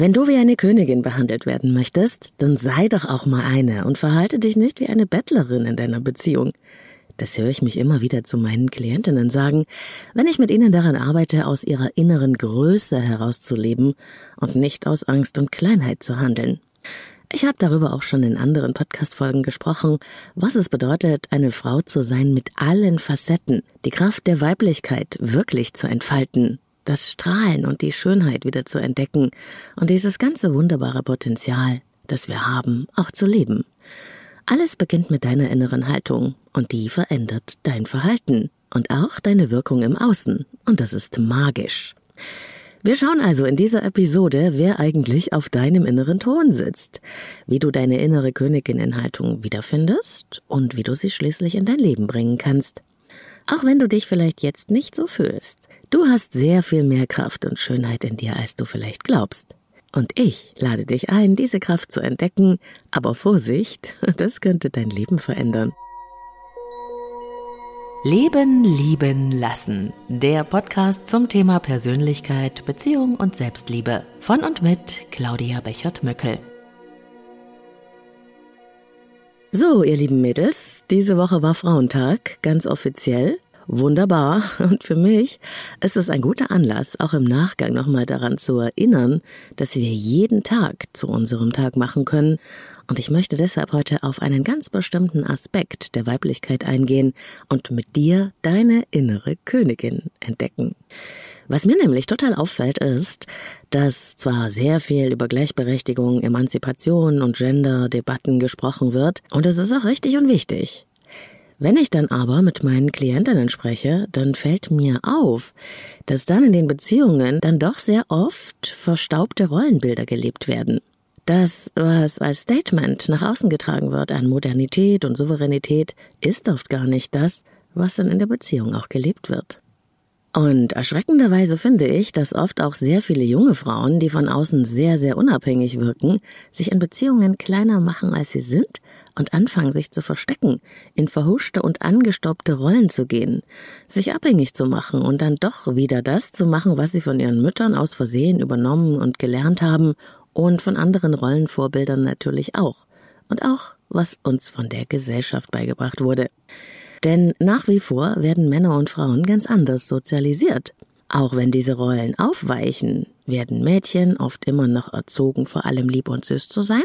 Wenn du wie eine Königin behandelt werden möchtest, dann sei doch auch mal eine und verhalte dich nicht wie eine Bettlerin in deiner Beziehung. Das höre ich mich immer wieder zu meinen Klientinnen sagen, wenn ich mit ihnen daran arbeite, aus ihrer inneren Größe herauszuleben und nicht aus Angst und Kleinheit zu handeln. Ich habe darüber auch schon in anderen Podcast-Folgen gesprochen, was es bedeutet, eine Frau zu sein mit allen Facetten, die Kraft der Weiblichkeit wirklich zu entfalten, das Strahlen und die Schönheit wieder zu entdecken und dieses ganze wunderbare Potenzial, das wir haben, auch zu leben. Alles beginnt mit deiner inneren Haltung und die verändert dein Verhalten und auch deine Wirkung im Außen und das ist magisch. Wir schauen also in dieser Episode, wer eigentlich auf deinem inneren Thron sitzt, wie du deine innere Königin in Haltung wiederfindest und wie du sie schließlich in dein Leben bringen kannst. Auch wenn du dich vielleicht jetzt nicht so fühlst. Du hast sehr viel mehr Kraft und Schönheit in dir, als du vielleicht glaubst. Und ich lade dich ein, diese Kraft zu entdecken, aber Vorsicht, das könnte dein Leben verändern. Leben, lieben, lassen. Der Podcast zum Thema Persönlichkeit, Beziehung und Selbstliebe. Von und mit Claudia Bechert-Möckel. So, ihr lieben Mädels, diese Woche war Frauentag, ganz offiziell. Wunderbar. Und für mich ist es ein guter Anlass, auch im Nachgang nochmal daran zu erinnern, dass wir jeden Tag zu unserem Tag machen können. Und ich möchte deshalb heute auf einen ganz bestimmten Aspekt der Weiblichkeit eingehen und mit dir deine innere Königin entdecken. Was mir nämlich total auffällt, ist, dass zwar sehr viel über Gleichberechtigung, Emanzipation und Gender-Debatten gesprochen wird, und es ist auch richtig und wichtig. Wenn ich dann aber mit meinen Klientinnen spreche, dann fällt mir auf, dass dann in den Beziehungen dann doch sehr oft verstaubte Rollenbilder gelebt werden. Das, was als Statement nach außen getragen wird an Modernität und Souveränität, ist oft gar nicht das, was dann in der Beziehung auch gelebt wird. Und erschreckenderweise finde ich, dass oft auch sehr viele junge Frauen, die von außen sehr, sehr unabhängig wirken, sich in Beziehungen kleiner machen, als sie sind und anfangen, sich zu verstecken, in verhuschte und angestaubte Rollen zu gehen, sich abhängig zu machen und dann doch wieder das zu machen, was sie von ihren Müttern aus Versehen übernommen und gelernt haben und von anderen Rollenvorbildern natürlich auch. Und auch, was uns von der Gesellschaft beigebracht wurde. Denn nach wie vor werden Männer und Frauen ganz anders sozialisiert. Auch wenn diese Rollen aufweichen, werden Mädchen oft immer noch erzogen, vor allem lieb und süß zu sein,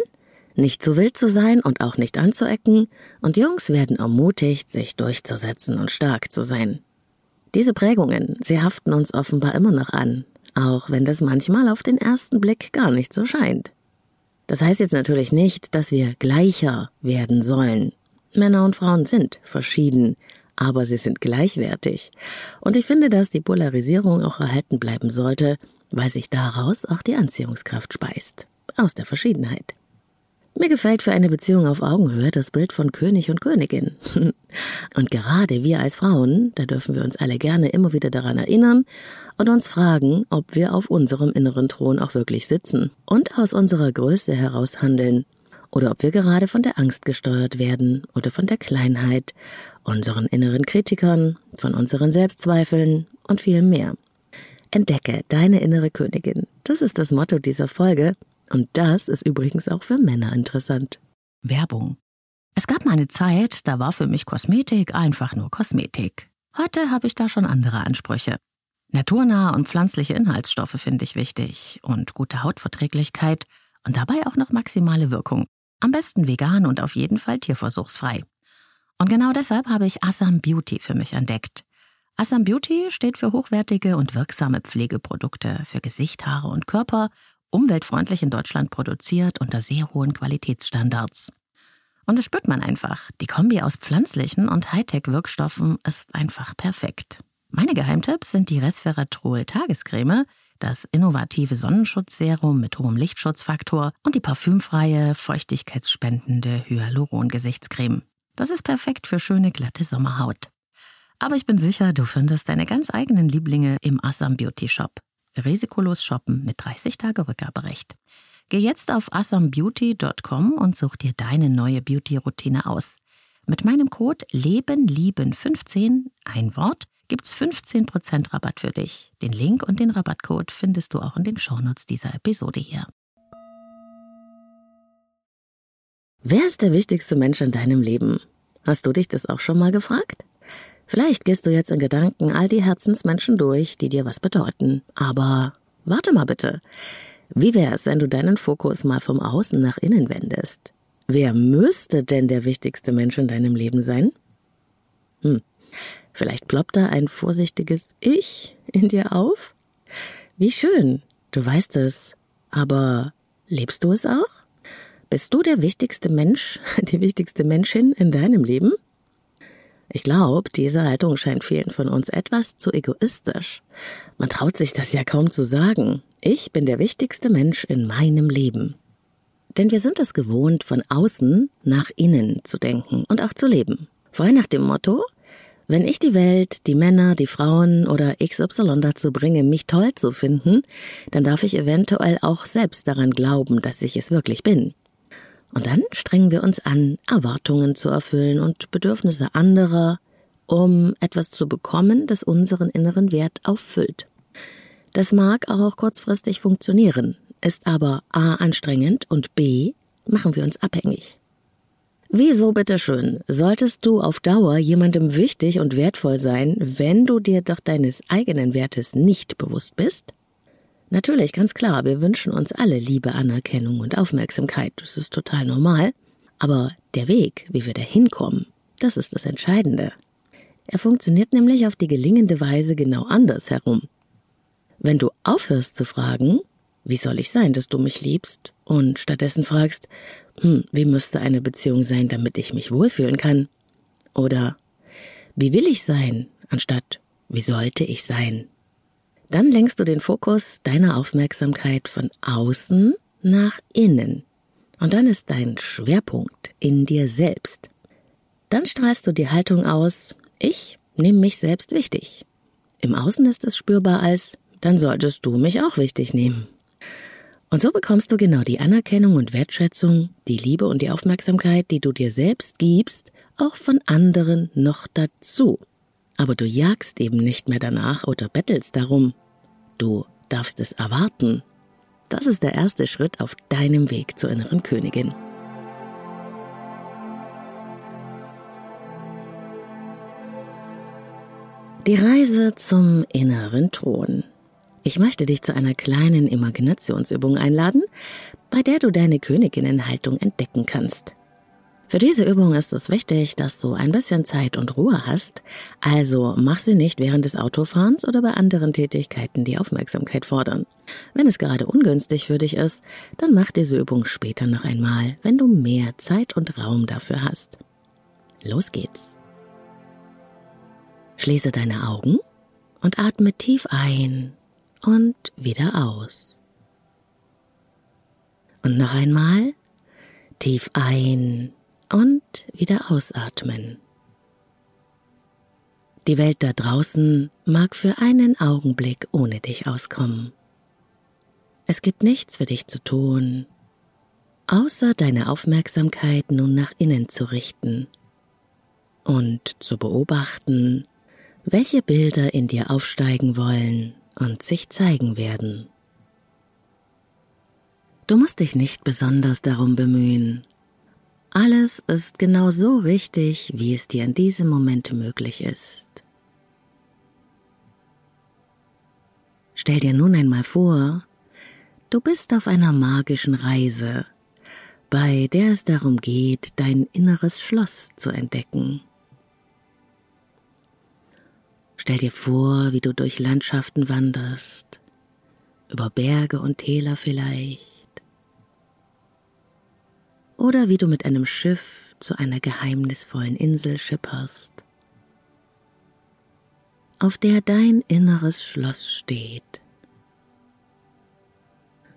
nicht zu wild zu sein und auch nicht anzuecken, und Jungs werden ermutigt, sich durchzusetzen und stark zu sein. Diese Prägungen, sie haften uns offenbar immer noch an, auch wenn das manchmal auf den ersten Blick gar nicht so scheint. Das heißt jetzt natürlich nicht, dass wir gleicher werden sollen. Männer und Frauen sind verschieden, aber sie sind gleichwertig. Und ich finde, dass die Polarisierung auch erhalten bleiben sollte, weil sich daraus auch die Anziehungskraft speist. Aus der Verschiedenheit. Mir gefällt für eine Beziehung auf Augenhöhe das Bild von König und Königin. Und gerade wir als Frauen, da dürfen wir uns alle gerne immer wieder daran erinnern und uns fragen, ob wir auf unserem inneren Thron auch wirklich sitzen und aus unserer Größe heraus handeln oder ob wir gerade von der Angst gesteuert werden oder von der Kleinheit, unseren inneren Kritikern, von unseren Selbstzweifeln und viel mehr. Entdecke deine innere Königin. Das ist das Motto dieser Folge und das ist übrigens auch für Männer interessant. Werbung. Es gab mal eine Zeit, da war für mich Kosmetik einfach nur Kosmetik. Heute habe ich da schon andere Ansprüche. Naturnahe und pflanzliche Inhaltsstoffe finde ich wichtig und gute Hautverträglichkeit und dabei auch noch maximale Wirkung. Am besten vegan und auf jeden Fall tierversuchsfrei. Und genau deshalb habe ich Assam Beauty für mich entdeckt. Assam Beauty steht für hochwertige und wirksame Pflegeprodukte für Gesicht, Haare und Körper, umweltfreundlich in Deutschland produziert unter sehr hohen Qualitätsstandards. Und das spürt man einfach. Die Kombi aus pflanzlichen und Hightech-Wirkstoffen ist einfach perfekt. Meine Geheimtipps sind die Resveratrol Tagescreme, das innovative Sonnenschutzserum mit hohem Lichtschutzfaktor und die parfümfreie, feuchtigkeitsspendende Hyaluron-Gesichtscreme. Das ist perfekt für schöne, glatte Sommerhaut. Aber ich bin sicher, du findest deine ganz eigenen Lieblinge im Assam Beauty Shop. Risikolos shoppen mit 30 Tage Rückgaberecht. Geh jetzt auf assambeauty.com und such dir deine neue Beauty-Routine aus. Mit meinem Code LebenLieben15, ein Wort, gibt's 15% Rabatt für dich. Den Link und den Rabattcode findest du auch in den Shownotes dieser Episode hier. Wer ist der wichtigste Mensch in deinem Leben? Hast du dich das auch schon mal gefragt? Vielleicht gehst du jetzt in Gedanken all die Herzensmenschen durch, die dir was bedeuten. Aber warte mal bitte. Wie wäre es, wenn du deinen Fokus mal vom Außen nach innen wendest? Wer müsste denn der wichtigste Mensch in deinem Leben sein? Hm, vielleicht ploppt da ein vorsichtiges Ich in dir auf? Wie schön, du weißt es. Aber lebst du es auch? Bist du der wichtigste Mensch, die wichtigste Menschin in deinem Leben? Ich glaube, diese Haltung scheint vielen von uns etwas zu egoistisch. Man traut sich das ja kaum zu sagen. Ich bin der wichtigste Mensch in meinem Leben. Denn wir sind es gewohnt, von außen nach innen zu denken und auch zu leben. Frei nach dem Motto, wenn ich die Welt, die Männer, die Frauen oder XY dazu bringe, mich toll zu finden, dann darf ich eventuell auch selbst daran glauben, dass ich es wirklich bin. Und dann strengen wir uns an, Erwartungen zu erfüllen und Bedürfnisse anderer, um etwas zu bekommen, das unseren inneren Wert auffüllt. Das mag auch kurzfristig funktionieren, ist aber a anstrengend und b machen wir uns abhängig. Wieso bitteschön solltest du auf Dauer jemandem wichtig und wertvoll sein, wenn du dir doch deines eigenen Wertes nicht bewusst bist? Natürlich, ganz klar, wir wünschen uns alle Liebe, Anerkennung und Aufmerksamkeit. Das ist total normal. Aber der Weg, wie wir da hinkommen, das ist das Entscheidende. Er funktioniert nämlich auf die gelingende Weise genau anders herum. Wenn du aufhörst zu fragen, wie soll ich sein, dass du mich liebst, und stattdessen fragst, hm, wie müsste eine Beziehung sein, damit ich mich wohlfühlen kann? Oder wie will ich sein, anstatt wie sollte ich sein? Dann lenkst du den Fokus deiner Aufmerksamkeit von außen nach innen. Und dann ist dein Schwerpunkt in dir selbst. Dann strahlst du die Haltung aus, ich nehme mich selbst wichtig. Im Außen ist es spürbar als, dann solltest du mich auch wichtig nehmen. Und so bekommst du genau die Anerkennung und Wertschätzung, die Liebe und die Aufmerksamkeit, die du dir selbst gibst, auch von anderen noch dazu. Aber du jagst eben nicht mehr danach oder bettelst darum, Du darfst es erwarten. Das ist der erste Schritt auf deinem Weg zur inneren Königin. Die Reise zum inneren Thron. Ich möchte dich zu einer kleinen Imaginationsübung einladen, bei der du deine Königinnenhaltung entdecken kannst. Für diese Übung ist es wichtig, dass du ein bisschen Zeit und Ruhe hast, also mach sie nicht während des Autofahrens oder bei anderen Tätigkeiten, die Aufmerksamkeit fordern. Wenn es gerade ungünstig für dich ist, dann mach diese Übung später noch einmal, wenn du mehr Zeit und Raum dafür hast. Los geht's. Schließe deine Augen und atme tief ein und wieder aus. Und noch einmal tief ein und wieder ausatmen. Die Welt da draußen mag für einen Augenblick ohne dich auskommen. Es gibt nichts für dich zu tun, außer deine Aufmerksamkeit nun nach innen zu richten und zu beobachten, welche Bilder in dir aufsteigen wollen und sich zeigen werden. Du musst dich nicht besonders darum bemühen, alles ist genau so richtig, wie es dir in diesem Moment möglich ist. Stell dir nun einmal vor, du bist auf einer magischen Reise, bei der es darum geht, dein inneres Schloss zu entdecken. Stell dir vor, wie du durch Landschaften wanderst, über Berge und Täler vielleicht, oder wie du mit einem Schiff zu einer geheimnisvollen Insel schipperst, auf der dein inneres Schloss steht.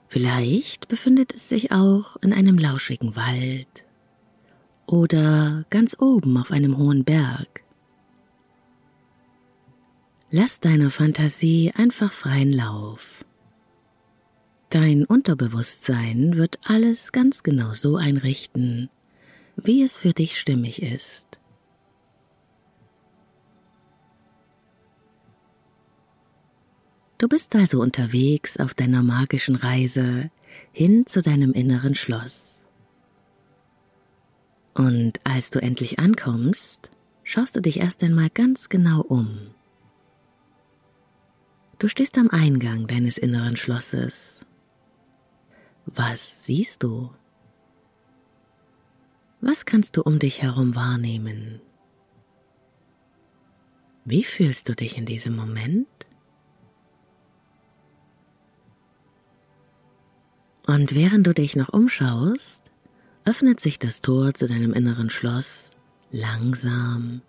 Vielleicht befindet es sich auch in einem lauschigen Wald oder ganz oben auf einem hohen Berg. Lass deiner Fantasie einfach freien Lauf. Dein Unterbewusstsein wird alles ganz genau so einrichten, wie es für dich stimmig ist. Du bist also unterwegs auf deiner magischen Reise hin zu deinem inneren Schloss. Und als du endlich ankommst, schaust du dich erst einmal ganz genau um. Du stehst am Eingang deines inneren Schlosses. Was siehst du? Was kannst du um dich herum wahrnehmen? Wie fühlst du dich in diesem Moment? Und während du dich noch umschaust, öffnet sich das Tor zu deinem inneren Schloss langsam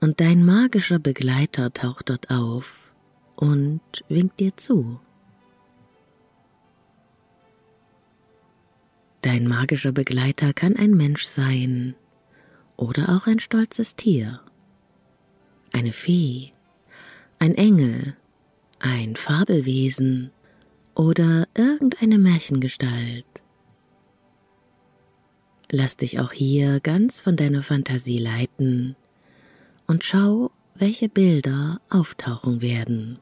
und dein magischer Begleiter taucht dort auf und winkt dir zu. Dein magischer Begleiter kann ein Mensch sein oder auch ein stolzes Tier, eine Fee, ein Engel, ein Fabelwesen oder irgendeine Märchengestalt. Lass dich auch hier ganz von deiner Fantasie leiten und schau, welche Bilder auftauchen werden.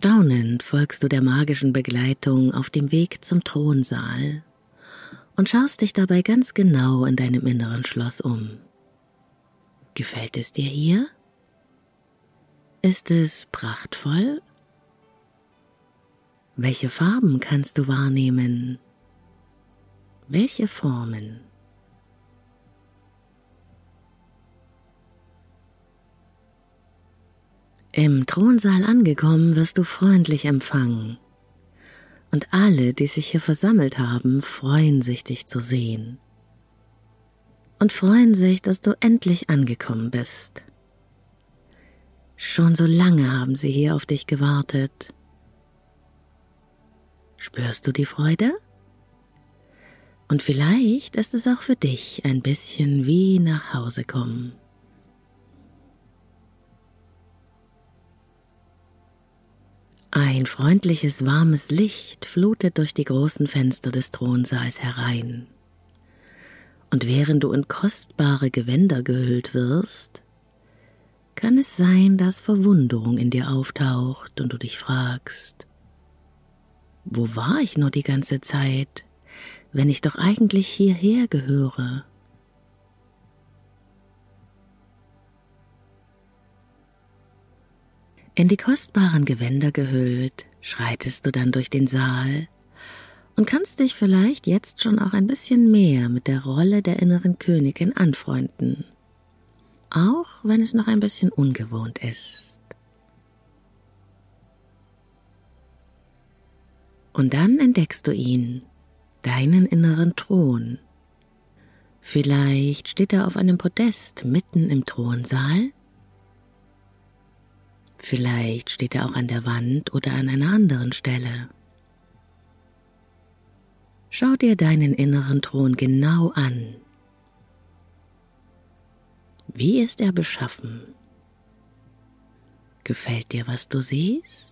Staunend folgst du der magischen Begleitung auf dem Weg zum Thronsaal und schaust dich dabei ganz genau in deinem inneren Schloss um. Gefällt es dir hier? Ist es prachtvoll welche Farben kannst du wahrnehmen? Welche Formen? Im Thronsaal angekommen wirst du freundlich empfangen. Und alle, die sich hier versammelt haben, freuen sich, dich zu sehen. Und freuen sich, dass du endlich angekommen bist. Schon so lange haben sie hier auf dich gewartet. Spürst du die Freude? Und vielleicht ist es auch für dich ein bisschen wie nach Hause kommen. Ein freundliches, warmes Licht flutet durch die großen Fenster des Thronsaals herein. Und während du in kostbare Gewänder gehüllt wirst, kann es sein, dass Verwunderung in dir auftaucht und du dich fragst, wo war ich nur die ganze Zeit, wenn ich doch eigentlich hierher gehöre? In die kostbaren Gewänder gehüllt, schreitest du dann durch den Saal und kannst dich vielleicht jetzt schon auch ein bisschen mehr mit der Rolle der inneren Königin anfreunden, auch wenn es noch ein bisschen ungewohnt ist. Und dann entdeckst du ihn, deinen inneren Thron. Vielleicht steht er auf einem Podest mitten im Thronsaal. Vielleicht steht er auch an der Wand oder an einer anderen Stelle. Schau dir deinen inneren Thron genau an. Wie ist er beschaffen? Gefällt dir, was du siehst?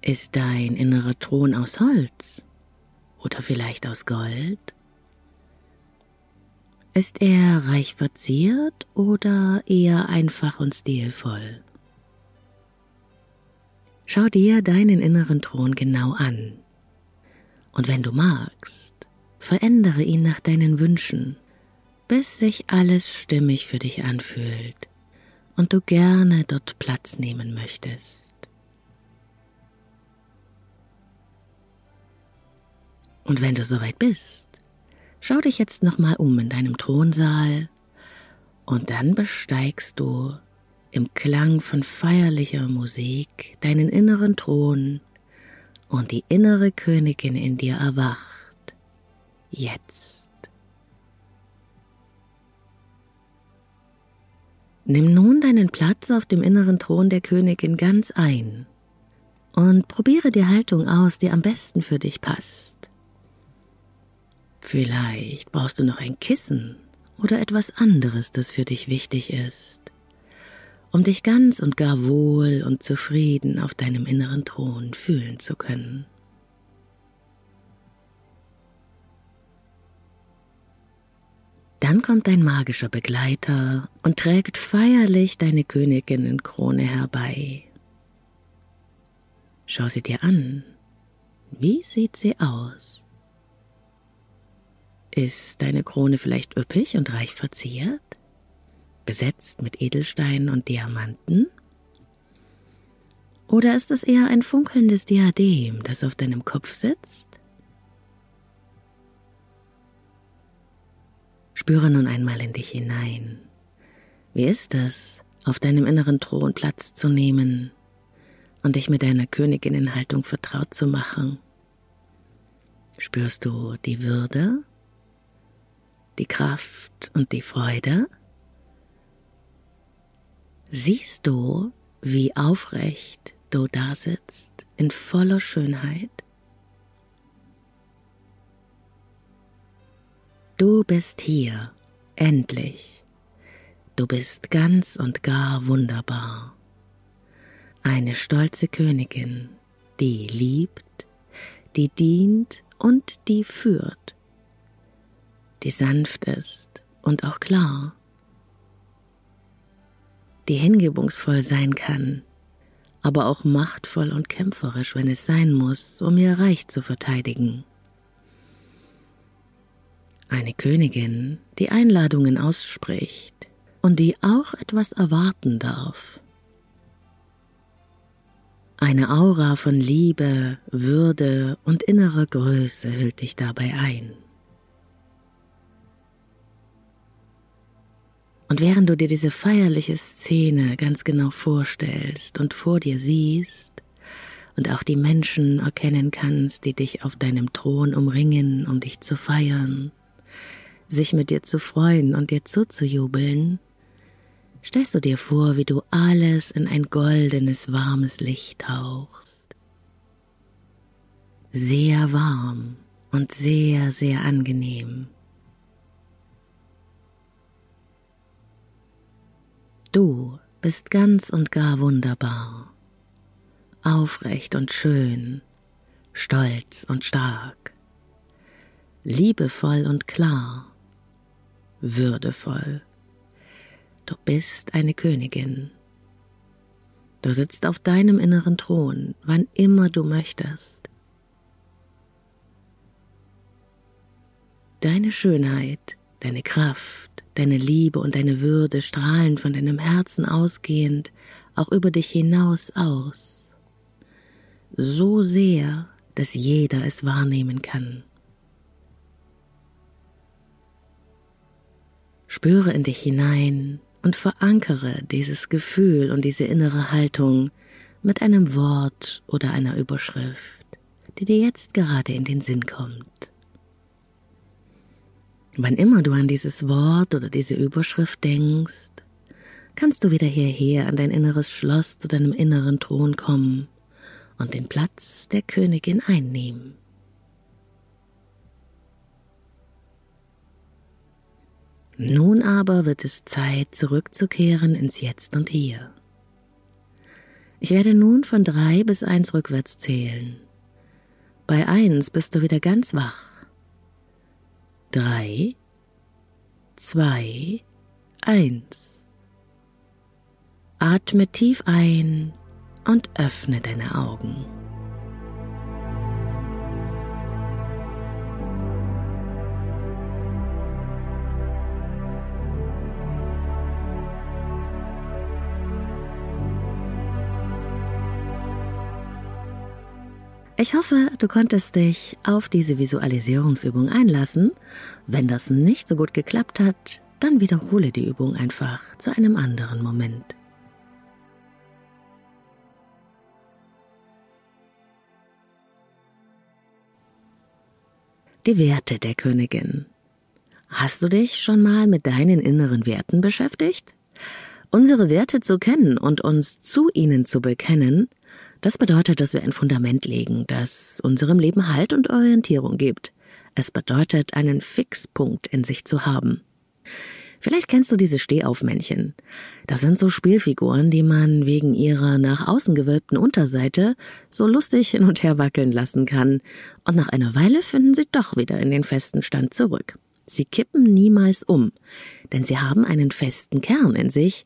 Ist dein innerer Thron aus Holz oder vielleicht aus Gold? Ist er reich verziert oder eher einfach und stilvoll? Schau dir deinen inneren Thron genau an. Und wenn du magst, verändere ihn nach deinen Wünschen, bis sich alles stimmig für dich anfühlt und du gerne dort Platz nehmen möchtest. Und wenn du soweit bist, schau dich jetzt nochmal um in deinem Thronsaal und dann besteigst du im Klang von feierlicher Musik deinen inneren Thron und die innere Königin in dir erwacht. Jetzt. Nimm nun deinen Platz auf dem inneren Thron der Königin ganz ein und probiere die Haltung aus, die am besten für dich passt. Vielleicht brauchst du noch ein Kissen oder etwas anderes, das für dich wichtig ist, um dich ganz und gar wohl und zufrieden auf deinem inneren Thron fühlen zu können. Dann kommt dein magischer Begleiter und trägt feierlich deine Königinnenkrone herbei. Schau sie dir an Wie sieht sie aus? Ist deine Krone vielleicht üppig und reich verziert? Besetzt mit Edelsteinen und Diamanten? Oder ist es eher ein funkelndes Diadem, das auf deinem Kopf sitzt? Spüre nun einmal in dich hinein. Wie ist es, auf deinem inneren Thron Platz zu nehmen und dich mit deiner Königinnenhaltung vertraut zu machen? Spürst du die Würde, die Kraft und die Freude? Siehst du, wie aufrecht du da sitzt in voller Schönheit? Du bist hier, endlich. Du bist ganz und gar wunderbar. Eine stolze Königin, die liebt, die dient und die führt, die sanft ist und auch klar, die hingebungsvoll sein kann, aber auch machtvoll und kämpferisch, wenn es sein muss, um ihr Reich zu verteidigen. Eine Königin, die Einladungen ausspricht und die auch etwas erwarten darf. Eine Aura von Liebe, Würde und innerer Größe hüllt dich dabei ein. Und während du dir diese feierliche Szene ganz genau vorstellst und vor dir siehst und auch die Menschen erkennen kannst, die dich auf deinem Thron umringen, um dich zu feiern, sich mit dir zu freuen und dir zuzujubeln, stellst du dir vor, wie du alles in ein goldenes, warmes Licht tauchst. Sehr warm und sehr, sehr angenehm. Du bist ganz und gar wunderbar, aufrecht und schön, stolz und stark, liebevoll und klar, würdevoll. Du bist eine Königin. Du sitzt auf deinem inneren Thron, wann immer du möchtest. Deine Schönheit, deine Kraft, deine Liebe und deine Würde strahlen von deinem Herzen ausgehend auch über dich hinaus aus. So sehr, dass jeder es wahrnehmen kann. Spüre in dich hinein und verankere dieses Gefühl und diese innere Haltung mit einem Wort oder einer Überschrift, die dir jetzt gerade in den Sinn kommt. Wann immer du an dieses Wort oder diese Überschrift denkst, kannst du wieder hierher an dein inneres Schloss zu deinem inneren Thron kommen und den Platz der Königin einnehmen. Nun aber wird es Zeit, zurückzukehren ins Jetzt und Hier. Ich werde nun von drei bis eins rückwärts zählen. Bei eins bist du wieder ganz wach drei, zwei, eins. Atme tief ein und öffne deine Augen. Ich hoffe, du konntest dich auf diese Visualisierungsübung einlassen. Wenn das nicht so gut geklappt hat, dann wiederhole die Übung einfach zu einem anderen Moment. Die Werte der Königin. Hast du dich schon mal mit deinen inneren Werten beschäftigt? Unsere Werte zu kennen und uns zu ihnen zu bekennen, das bedeutet, dass wir ein Fundament legen, das unserem Leben Halt und Orientierung gibt. Es bedeutet, einen Fixpunkt in sich zu haben. Vielleicht kennst du diese Stehaufmännchen. Das sind so Spielfiguren, die man wegen ihrer nach außen gewölbten Unterseite so lustig hin und her wackeln lassen kann. Und nach einer Weile finden sie doch wieder in den festen Stand zurück. Sie kippen niemals um, denn sie haben einen festen Kern in sich,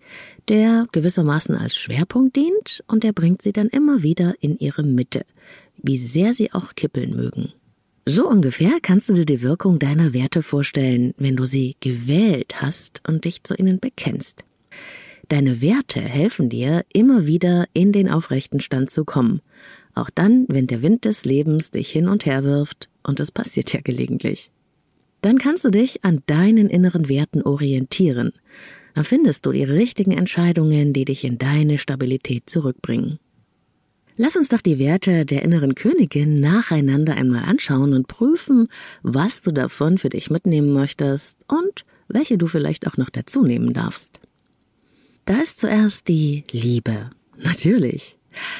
der gewissermaßen als Schwerpunkt dient und der bringt sie dann immer wieder in ihre Mitte, wie sehr sie auch kippeln mögen. So ungefähr kannst du dir die Wirkung deiner Werte vorstellen, wenn du sie gewählt hast und dich zu ihnen bekennst. Deine Werte helfen dir, immer wieder in den aufrechten Stand zu kommen, auch dann, wenn der Wind des Lebens dich hin und her wirft, und es passiert ja gelegentlich. Dann kannst du dich an deinen inneren Werten orientieren. Dann findest du die richtigen Entscheidungen, die dich in deine Stabilität zurückbringen. Lass uns doch die Werte der inneren Königin nacheinander einmal anschauen und prüfen, was du davon für dich mitnehmen möchtest und welche du vielleicht auch noch dazu nehmen darfst. Da ist zuerst die Liebe. Natürlich.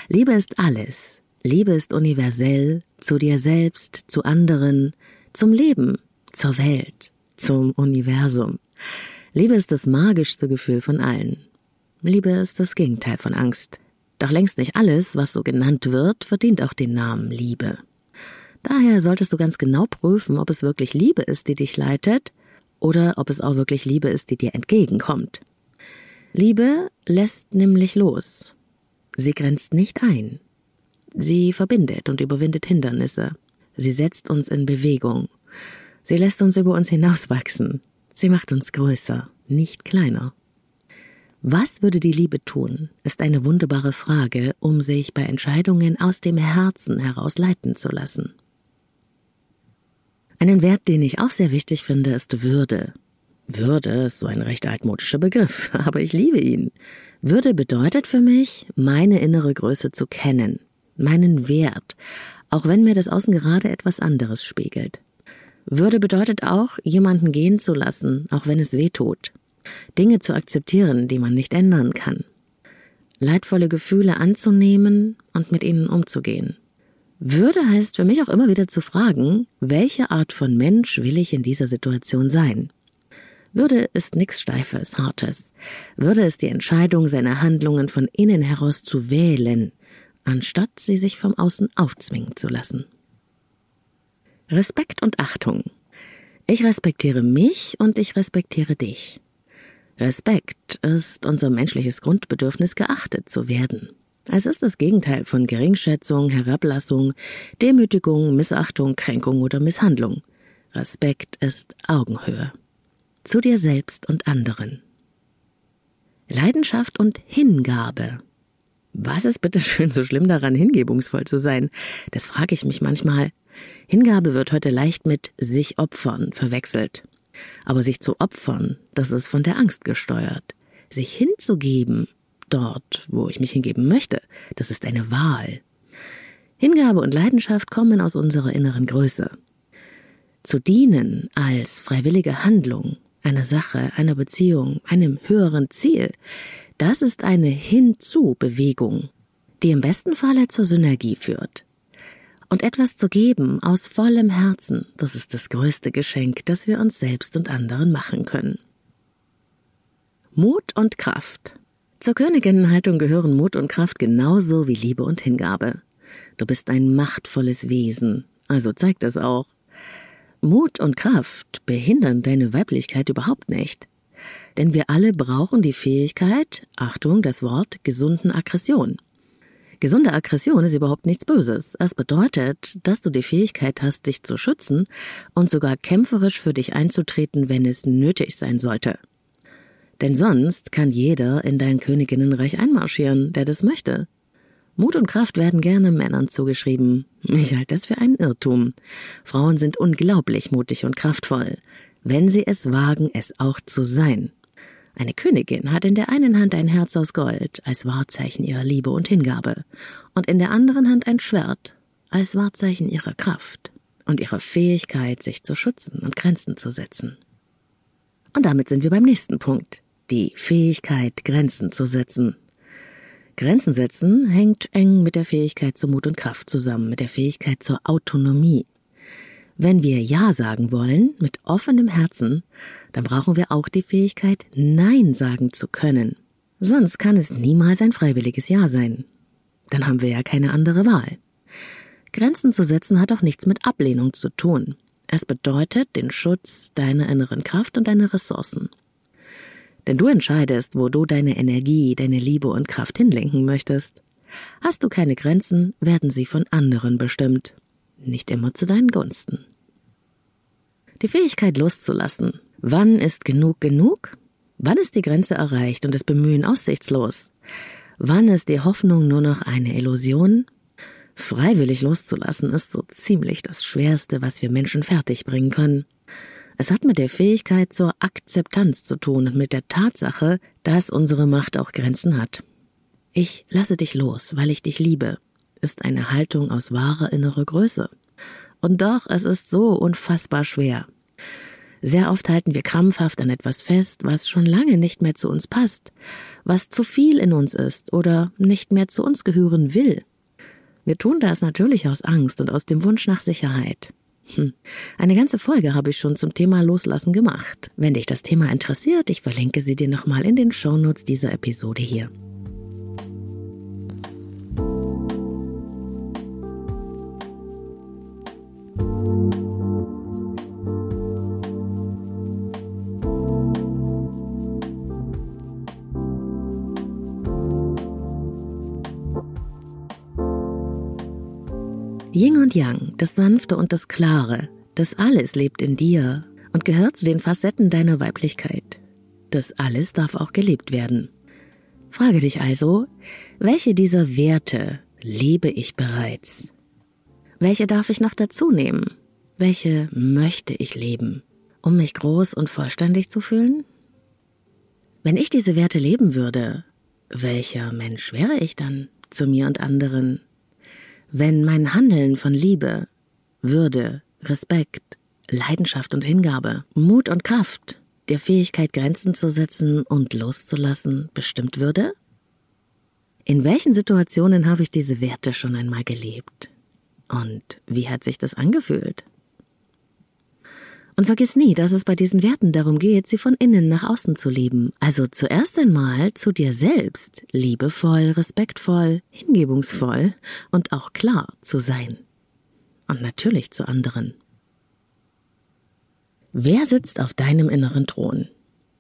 Liebe ist alles. Liebe ist universell, zu dir selbst, zu anderen, zum Leben, zur Welt, zum Universum. Liebe ist das magischste Gefühl von allen. Liebe ist das Gegenteil von Angst. Doch längst nicht alles, was so genannt wird, verdient auch den Namen Liebe. Daher solltest du ganz genau prüfen, ob es wirklich Liebe ist, die dich leitet, oder ob es auch wirklich Liebe ist, die dir entgegenkommt. Liebe lässt nämlich los. Sie grenzt nicht ein. Sie verbindet und überwindet Hindernisse. Sie setzt uns in Bewegung. Sie lässt uns über uns hinauswachsen. Sie macht uns größer, nicht kleiner. Was würde die Liebe tun, ist eine wunderbare Frage, um sich bei Entscheidungen aus dem Herzen heraus leiten zu lassen. Einen Wert, den ich auch sehr wichtig finde, ist Würde. Würde ist so ein recht altmodischer Begriff, aber ich liebe ihn. Würde bedeutet für mich, meine innere Größe zu kennen, meinen Wert, auch wenn mir das Außen gerade etwas anderes spiegelt. Würde bedeutet auch, jemanden gehen zu lassen, auch wenn es weh tut. Dinge zu akzeptieren, die man nicht ändern kann. Leidvolle Gefühle anzunehmen und mit ihnen umzugehen. Würde heißt für mich auch immer wieder zu fragen, welche Art von Mensch will ich in dieser Situation sein? Würde ist nichts Steifes, Hartes. Würde ist die Entscheidung, seine Handlungen von innen heraus zu wählen, anstatt sie sich vom Außen aufzwingen zu lassen. Respekt und Achtung. Ich respektiere mich und ich respektiere dich. Respekt ist unser menschliches Grundbedürfnis, geachtet zu werden. Es ist das Gegenteil von Geringschätzung, Herablassung, Demütigung, Missachtung, Kränkung oder Misshandlung. Respekt ist Augenhöhe. Zu dir selbst und anderen. Leidenschaft und Hingabe. Was ist bitte schön so schlimm daran, hingebungsvoll zu sein? Das frage ich mich manchmal. Hingabe wird heute leicht mit sich opfern verwechselt. Aber sich zu opfern, das ist von der Angst gesteuert. Sich hinzugeben, dort, wo ich mich hingeben möchte, das ist eine Wahl. Hingabe und Leidenschaft kommen aus unserer inneren Größe. Zu dienen als freiwillige Handlung, einer Sache, einer Beziehung, einem höheren Ziel, das ist eine Hinzu-Bewegung, die im besten Falle zur Synergie führt. Und etwas zu geben aus vollem Herzen, das ist das größte Geschenk, das wir uns selbst und anderen machen können. Mut und Kraft. Zur Königinnenhaltung gehören Mut und Kraft genauso wie Liebe und Hingabe. Du bist ein machtvolles Wesen, also zeig das auch. Mut und Kraft behindern deine Weiblichkeit überhaupt nicht. Denn wir alle brauchen die Fähigkeit, Achtung, das Wort, gesunden Aggression. Gesunde Aggression ist überhaupt nichts Böses. Es bedeutet, dass du die Fähigkeit hast, dich zu schützen und sogar kämpferisch für dich einzutreten, wenn es nötig sein sollte. Denn sonst kann jeder in dein Königinnenreich einmarschieren, der das möchte. Mut und Kraft werden gerne Männern zugeschrieben. Ich halte das für einen Irrtum. Frauen sind unglaublich mutig und kraftvoll, wenn sie es wagen, es auch zu sein. Eine Königin hat in der einen Hand ein Herz aus Gold als Wahrzeichen ihrer Liebe und Hingabe und in der anderen Hand ein Schwert als Wahrzeichen ihrer Kraft und ihrer Fähigkeit, sich zu schützen und Grenzen zu setzen. Und damit sind wir beim nächsten Punkt. Die Fähigkeit, Grenzen zu setzen. Grenzen setzen hängt eng mit der Fähigkeit zu Mut und Kraft zusammen, mit der Fähigkeit zur Autonomie. Wenn wir Ja sagen wollen, mit offenem Herzen, dann brauchen wir auch die Fähigkeit, Nein sagen zu können. Sonst kann es niemals ein freiwilliges Ja sein. Dann haben wir ja keine andere Wahl. Grenzen zu setzen hat auch nichts mit Ablehnung zu tun. Es bedeutet den Schutz deiner inneren Kraft und deiner Ressourcen. Denn du entscheidest, wo du deine Energie, deine Liebe und Kraft hinlenken möchtest. Hast du keine Grenzen, werden sie von anderen bestimmt. Nicht immer zu deinen Gunsten. Die Fähigkeit loszulassen. Wann ist genug genug? Wann ist die Grenze erreicht und das Bemühen aussichtslos? Wann ist die Hoffnung nur noch eine Illusion? Freiwillig loszulassen ist so ziemlich das Schwerste, was wir Menschen fertigbringen können. Es hat mit der Fähigkeit zur Akzeptanz zu tun und mit der Tatsache, dass unsere Macht auch Grenzen hat. Ich lasse dich los, weil ich dich liebe, ist eine Haltung aus wahrer innerer Größe. Und doch, es ist so unfassbar schwer. Sehr oft halten wir krampfhaft an etwas fest, was schon lange nicht mehr zu uns passt, was zu viel in uns ist oder nicht mehr zu uns gehören will. Wir tun das natürlich aus Angst und aus dem Wunsch nach Sicherheit. Hm. Eine ganze Folge habe ich schon zum Thema Loslassen gemacht. Wenn dich das Thema interessiert, ich verlinke sie dir nochmal in den Shownotes dieser Episode hier. Yin und Yang, das Sanfte und das Klare, das alles lebt in dir und gehört zu den Facetten deiner Weiblichkeit. Das alles darf auch gelebt werden. Frage dich also, welche dieser Werte lebe ich bereits? Welche darf ich noch dazu nehmen? Welche möchte ich leben, um mich groß und vollständig zu fühlen? Wenn ich diese Werte leben würde, welcher Mensch wäre ich dann zu mir und anderen? Wenn mein Handeln von Liebe, Würde, Respekt, Leidenschaft und Hingabe, Mut und Kraft, der Fähigkeit Grenzen zu setzen und loszulassen bestimmt würde? In welchen Situationen habe ich diese Werte schon einmal gelebt? Und wie hat sich das angefühlt? Und vergiss nie, dass es bei diesen Werten darum geht, sie von innen nach außen zu leben. Also zuerst einmal zu dir selbst, liebevoll, respektvoll, hingebungsvoll und auch klar zu sein. Und natürlich zu anderen. Wer sitzt auf deinem inneren Thron?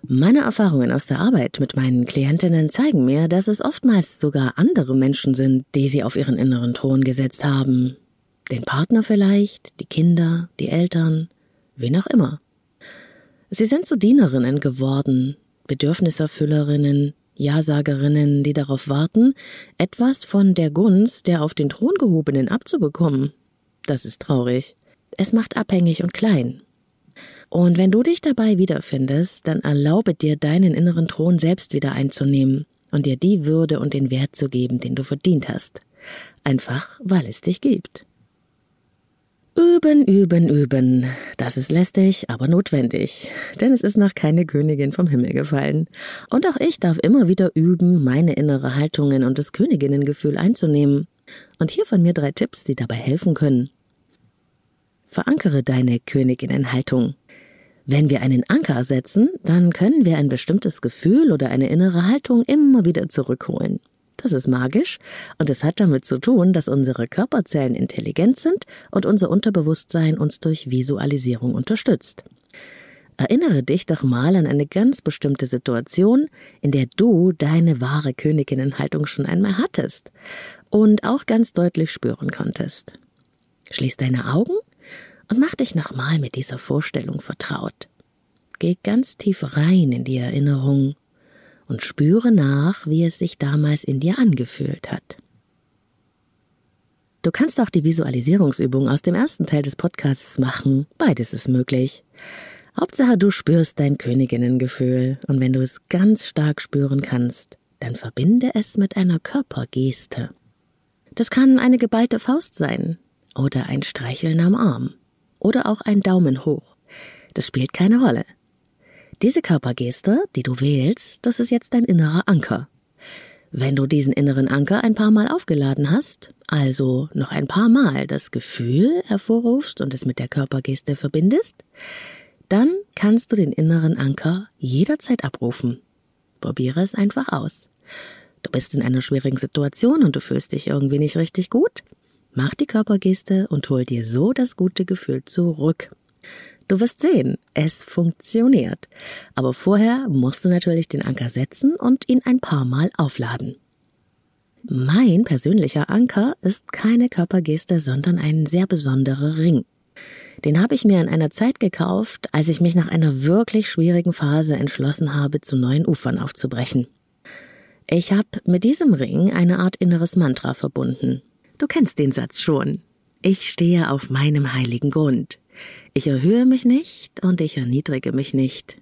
Meine Erfahrungen aus der Arbeit mit meinen Klientinnen zeigen mir, dass es oftmals sogar andere Menschen sind, die sie auf ihren inneren Thron gesetzt haben. Den Partner vielleicht, die Kinder, die Eltern, wen auch immer. Sie sind zu Dienerinnen geworden, Bedürfniserfüllerinnen, Ja-Sagerinnen, die darauf warten, etwas von der Gunst der auf den Thron gehobenen abzubekommen. Das ist traurig. Es macht abhängig und klein. Und wenn du dich dabei wiederfindest, dann erlaube dir deinen inneren Thron selbst wieder einzunehmen und dir die Würde und den Wert zu geben, den du verdient hast. Einfach, weil es dich gibt. Üben, üben, üben. Das ist lästig, aber notwendig. Denn es ist noch keine Königin vom Himmel gefallen. Und auch ich darf immer wieder üben, meine innere Haltungen und das Königinnengefühl einzunehmen. Und hier von mir drei Tipps, die dabei helfen können. Verankere deine Königinnenhaltung. Wenn wir einen Anker setzen, dann können wir ein bestimmtes Gefühl oder eine innere Haltung immer wieder zurückholen. Das ist magisch und es hat damit zu tun, dass unsere Körperzellen intelligent sind und unser Unterbewusstsein uns durch Visualisierung unterstützt. Erinnere dich doch mal an eine ganz bestimmte Situation, in der du deine wahre Königinnenhaltung schon einmal hattest und auch ganz deutlich spüren konntest. Schließ deine Augen und mach dich nochmal mit dieser Vorstellung vertraut. Geh ganz tief rein in die Erinnerung und spüre nach, wie es sich damals in dir angefühlt hat. Du kannst auch die Visualisierungsübung aus dem ersten Teil des Podcasts machen. Beides ist möglich. Hauptsache, du spürst dein Königinnengefühl und wenn du es ganz stark spüren kannst, dann verbinde es mit einer Körpergeste. Das kann eine geballte Faust sein oder ein Streicheln am Arm oder auch ein Daumen hoch. Das spielt keine Rolle. Diese Körpergeste, die du wählst, das ist jetzt dein innerer Anker. Wenn du diesen inneren Anker ein paar Mal aufgeladen hast, also noch ein paar Mal das Gefühl hervorrufst und es mit der Körpergeste verbindest, dann kannst du den inneren Anker jederzeit abrufen. Probiere es einfach aus. Du bist in einer schwierigen Situation und du fühlst dich irgendwie nicht richtig gut. Mach die Körpergeste und hol dir so das gute Gefühl zurück. Du wirst sehen, es funktioniert. Aber vorher musst du natürlich den Anker setzen und ihn ein paar Mal aufladen. Mein persönlicher Anker ist keine Körpergeste, sondern ein sehr besonderer Ring. Den habe ich mir in einer Zeit gekauft, als ich mich nach einer wirklich schwierigen Phase entschlossen habe, zu neuen Ufern aufzubrechen. Ich habe mit diesem Ring eine Art inneres Mantra verbunden. Du kennst den Satz schon. Ich stehe auf meinem heiligen Grund. Ich erhöhe mich nicht und ich erniedrige mich nicht.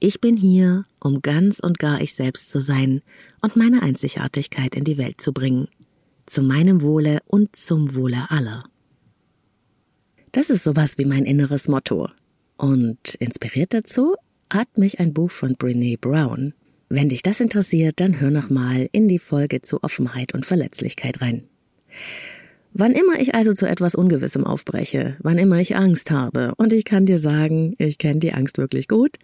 Ich bin hier, um ganz und gar ich selbst zu sein und meine Einzigartigkeit in die Welt zu bringen. Zu meinem Wohle und zum Wohle aller. Das ist sowas wie mein inneres Motto. Und inspiriert dazu hat mich ein Buch von Brene Brown. Wenn dich das interessiert, dann hör noch mal in die Folge zu Offenheit und Verletzlichkeit rein. Wann immer ich also zu etwas Ungewissem aufbreche, wann immer ich Angst habe, und ich kann dir sagen, ich kenne die Angst wirklich gut,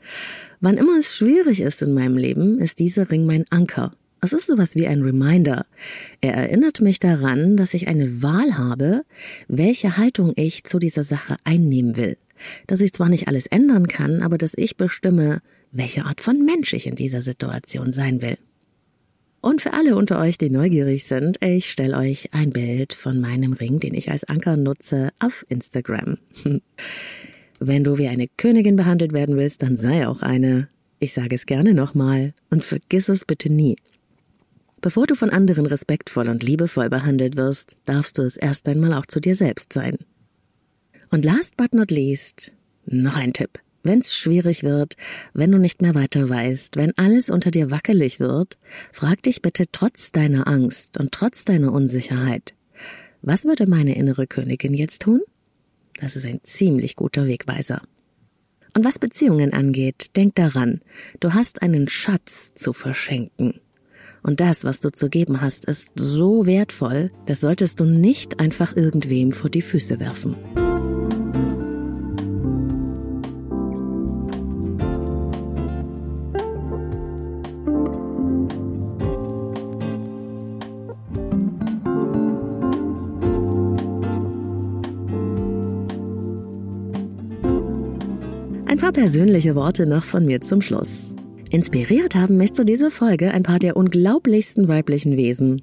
wann immer es schwierig ist in meinem Leben, ist dieser Ring mein Anker, es ist sowas wie ein Reminder. Er erinnert mich daran, dass ich eine Wahl habe, welche Haltung ich zu dieser Sache einnehmen will. Dass ich zwar nicht alles ändern kann, aber dass ich bestimme, welche Art von Mensch ich in dieser Situation sein will. Und für alle unter euch, die neugierig sind, ich stelle euch ein Bild von meinem Ring, den ich als Anker nutze, auf Instagram. Wenn du wie eine Königin behandelt werden willst, dann sei auch eine. Ich sage es gerne nochmal und vergiss es bitte nie. Bevor du von anderen respektvoll und liebevoll behandelt wirst, darfst du es erst einmal auch zu dir selbst sein. Und last but not least, noch ein Tipp. Wenn es schwierig wird, wenn du nicht mehr weiter weißt, wenn alles unter dir wackelig wird, frag dich bitte trotz deiner Angst und trotz deiner Unsicherheit, was würde meine innere Königin jetzt tun? Das ist ein ziemlich guter Wegweiser. Und was Beziehungen angeht, denk daran, du hast einen Schatz zu verschenken. Und das, was du zu geben hast, ist so wertvoll, das solltest du nicht einfach irgendwem vor die Füße werfen. Paar persönliche Worte noch von mir zum Schluss. Inspiriert haben mich zu dieser Folge ein paar der unglaublichsten weiblichen Wesen.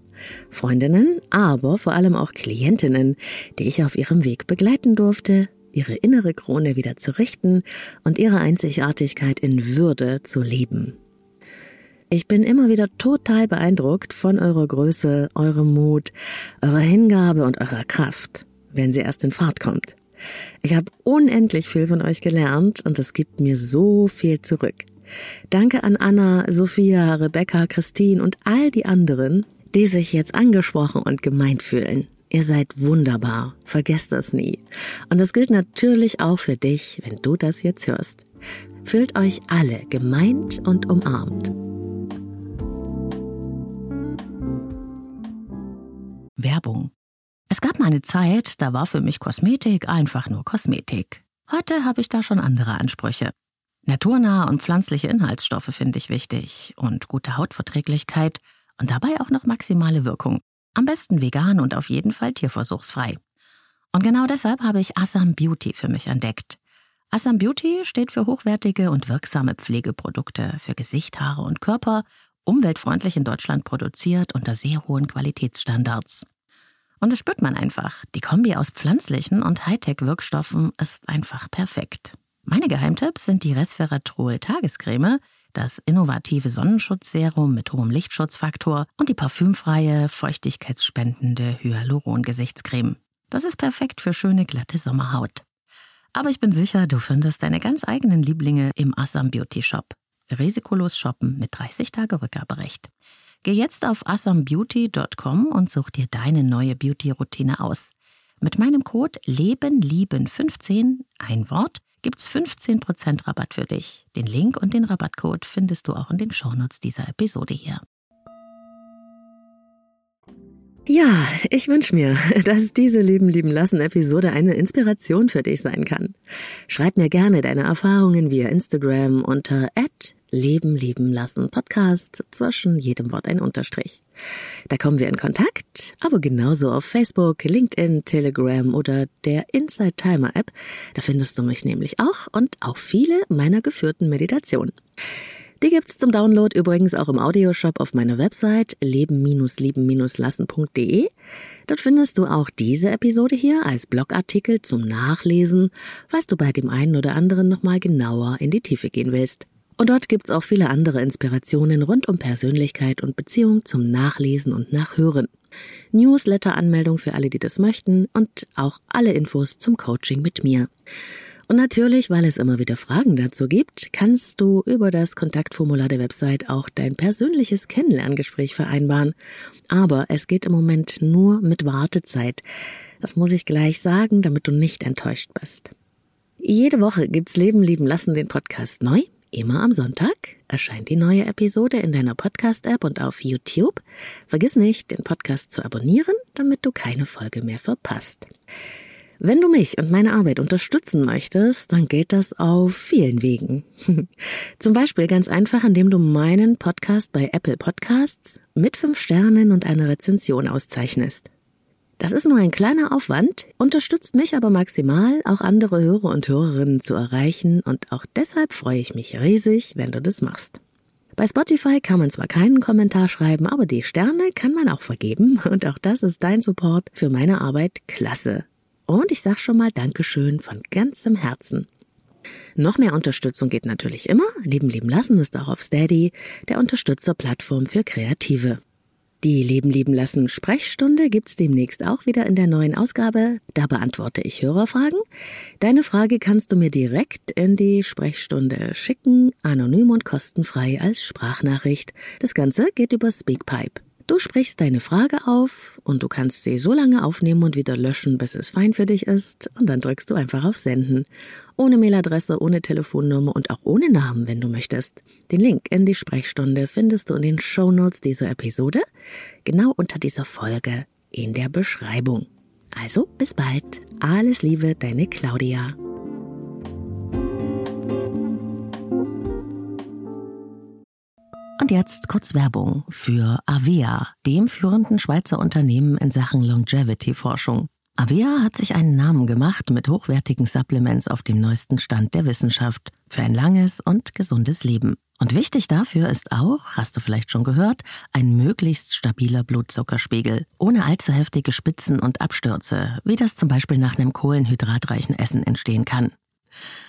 Freundinnen, aber vor allem auch Klientinnen, die ich auf ihrem Weg begleiten durfte, ihre innere Krone wieder zu richten und ihre Einzigartigkeit in Würde zu leben. Ich bin immer wieder total beeindruckt von eurer Größe, eurem Mut, eurer Hingabe und eurer Kraft, wenn sie erst in Fahrt kommt. Ich habe unendlich viel von euch gelernt und es gibt mir so viel zurück. Danke an Anna, Sophia, Rebecca, Christine und all die anderen, die sich jetzt angesprochen und gemeint fühlen. Ihr seid wunderbar, vergesst das nie. Und das gilt natürlich auch für dich, wenn du das jetzt hörst. Fühlt euch alle gemeint und umarmt. Werbung. Es gab mal eine Zeit, da war für mich Kosmetik einfach nur Kosmetik. Heute habe ich da schon andere Ansprüche. Naturnahe und pflanzliche Inhaltsstoffe finde ich wichtig und gute Hautverträglichkeit und dabei auch noch maximale Wirkung. Am besten vegan und auf jeden Fall tierversuchsfrei. Und genau deshalb habe ich Assam Beauty für mich entdeckt. Assam Beauty steht für hochwertige und wirksame Pflegeprodukte für Gesicht, Haare und Körper, umweltfreundlich in Deutschland produziert unter sehr hohen Qualitätsstandards. Und das spürt man einfach. Die Kombi aus pflanzlichen und Hightech-Wirkstoffen ist einfach perfekt. Meine Geheimtipps sind die Resveratrol Tagescreme, das innovative Sonnenschutzserum mit hohem Lichtschutzfaktor und die parfümfreie, feuchtigkeitsspendende Hyaluron-Gesichtscreme. Das ist perfekt für schöne, glatte Sommerhaut. Aber ich bin sicher, du findest deine ganz eigenen Lieblinge im Assam Beauty Shop. Risikolos shoppen mit 30 Tage Rückgaberecht. Geh jetzt auf assambeauty.com und such dir deine neue Beauty-Routine aus. Mit meinem Code LebenLieben15, ein Wort, gibt's 15% Rabatt für dich. Den Link und den Rabattcode findest du auch in den Shownotes dieser Episode hier. Ja, ich wünsche mir, dass diese Leben lieben lassen Episode eine Inspiration für dich sein kann. Schreib mir gerne deine Erfahrungen via Instagram unter Leben lieben lassen Podcast, zwischen jedem Wort ein Unterstrich. Da kommen wir in Kontakt, aber genauso auf Facebook, LinkedIn, Telegram oder der Inside Timer App. Da findest du mich nämlich auch und auch viele meiner geführten Meditationen. Die gibt's zum Download übrigens auch im Audioshop auf meiner Website leben-lieben-lassen.de. Dort findest du auch diese Episode hier als Blogartikel zum Nachlesen, falls du bei dem einen oder anderen nochmal genauer in die Tiefe gehen willst. Und dort gibt's auch viele andere Inspirationen rund um Persönlichkeit und Beziehung zum Nachlesen und Nachhören. Newsletter-Anmeldung für alle, die das möchten und auch alle Infos zum Coaching mit mir. Und natürlich, weil es immer wieder Fragen dazu gibt, kannst du über das Kontaktformular der Website auch dein persönliches Kennenlerngespräch vereinbaren. Aber es geht im Moment nur mit Wartezeit. Das muss ich gleich sagen, damit du nicht enttäuscht bist. Jede Woche gibt's Leben lieben lassen den Podcast neu. Immer am Sonntag erscheint die neue Episode in deiner Podcast-App und auf YouTube. Vergiss nicht, den Podcast zu abonnieren, damit du keine Folge mehr verpasst. Wenn du mich und meine Arbeit unterstützen möchtest, dann geht das auf vielen Wegen. Zum Beispiel ganz einfach, indem du meinen Podcast bei Apple Podcasts mit fünf Sternen und einer Rezension auszeichnest. Das ist nur ein kleiner Aufwand, unterstützt mich aber maximal, auch andere Hörer und Hörerinnen zu erreichen und auch deshalb freue ich mich riesig, wenn du das machst. Bei Spotify kann man zwar keinen Kommentar schreiben, aber die Sterne kann man auch vergeben und auch das ist dein Support für meine Arbeit klasse. Und ich sag schon mal Dankeschön von ganzem Herzen. Noch mehr Unterstützung geht natürlich immer. Leben leben lassen ist auch auf Steady, der Unterstützerplattform für Kreative. Die Leben leben lassen Sprechstunde gibt's demnächst auch wieder in der neuen Ausgabe. Da beantworte ich Hörerfragen. Deine Frage kannst du mir direkt in die Sprechstunde schicken, anonym und kostenfrei als Sprachnachricht. Das Ganze geht über Speakpipe. Du sprichst deine Frage auf und du kannst sie so lange aufnehmen und wieder löschen, bis es fein für dich ist und dann drückst du einfach auf Senden. Ohne Mailadresse, ohne Telefonnummer und auch ohne Namen, wenn du möchtest. Den Link in die Sprechstunde findest du in den Shownotes dieser Episode, genau unter dieser Folge in der Beschreibung. Also bis bald. Alles Liebe, deine Claudia. Und jetzt kurz Werbung für Avea, dem führenden Schweizer Unternehmen in Sachen Longevity-Forschung. Avea hat sich einen Namen gemacht mit hochwertigen Supplements auf dem neuesten Stand der Wissenschaft für ein langes und gesundes Leben. Und wichtig dafür ist auch, hast du vielleicht schon gehört, ein möglichst stabiler Blutzuckerspiegel, ohne allzu heftige Spitzen und Abstürze, wie das zum Beispiel nach einem kohlenhydratreichen Essen entstehen kann.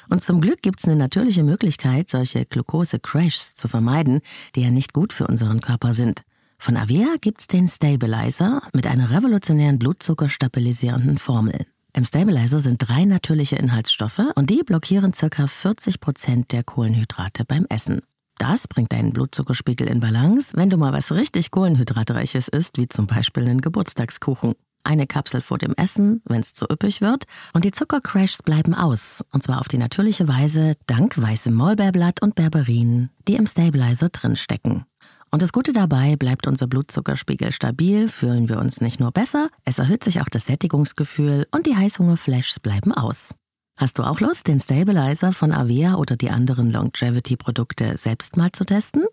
Und zum Glück gibt es eine natürliche Möglichkeit, solche Glucose-Crashs zu vermeiden, die ja nicht gut für unseren Körper sind. Von Avea gibt's den Stabilizer mit einer revolutionären blutzuckerstabilisierenden Formel. Im Stabilizer sind drei natürliche Inhaltsstoffe und die blockieren ca. 40 Prozent der Kohlenhydrate beim Essen. Das bringt deinen Blutzuckerspiegel in Balance, wenn du mal was richtig Kohlenhydratreiches isst, wie zum Beispiel einen Geburtstagskuchen eine Kapsel vor dem Essen, wenn es zu üppig wird, und die Zuckercrashs bleiben aus, und zwar auf die natürliche Weise dank weißem Maulbeerblatt und Berberin, die im Stabilizer drinstecken. Und das Gute dabei, bleibt unser Blutzuckerspiegel stabil, fühlen wir uns nicht nur besser, es erhöht sich auch das Sättigungsgefühl und die Heißhungerflashs bleiben aus. Hast du auch Lust, den Stabilizer von Avea oder die anderen Longevity-Produkte selbst mal zu testen?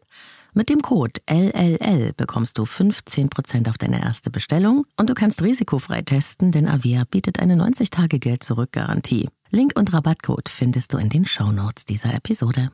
Mit dem Code LLL bekommst du 15% auf deine erste Bestellung und du kannst risikofrei testen, denn Avia bietet eine 90-Tage-Geld-Zurück-Garantie. Link und Rabattcode findest du in den Shownotes dieser Episode.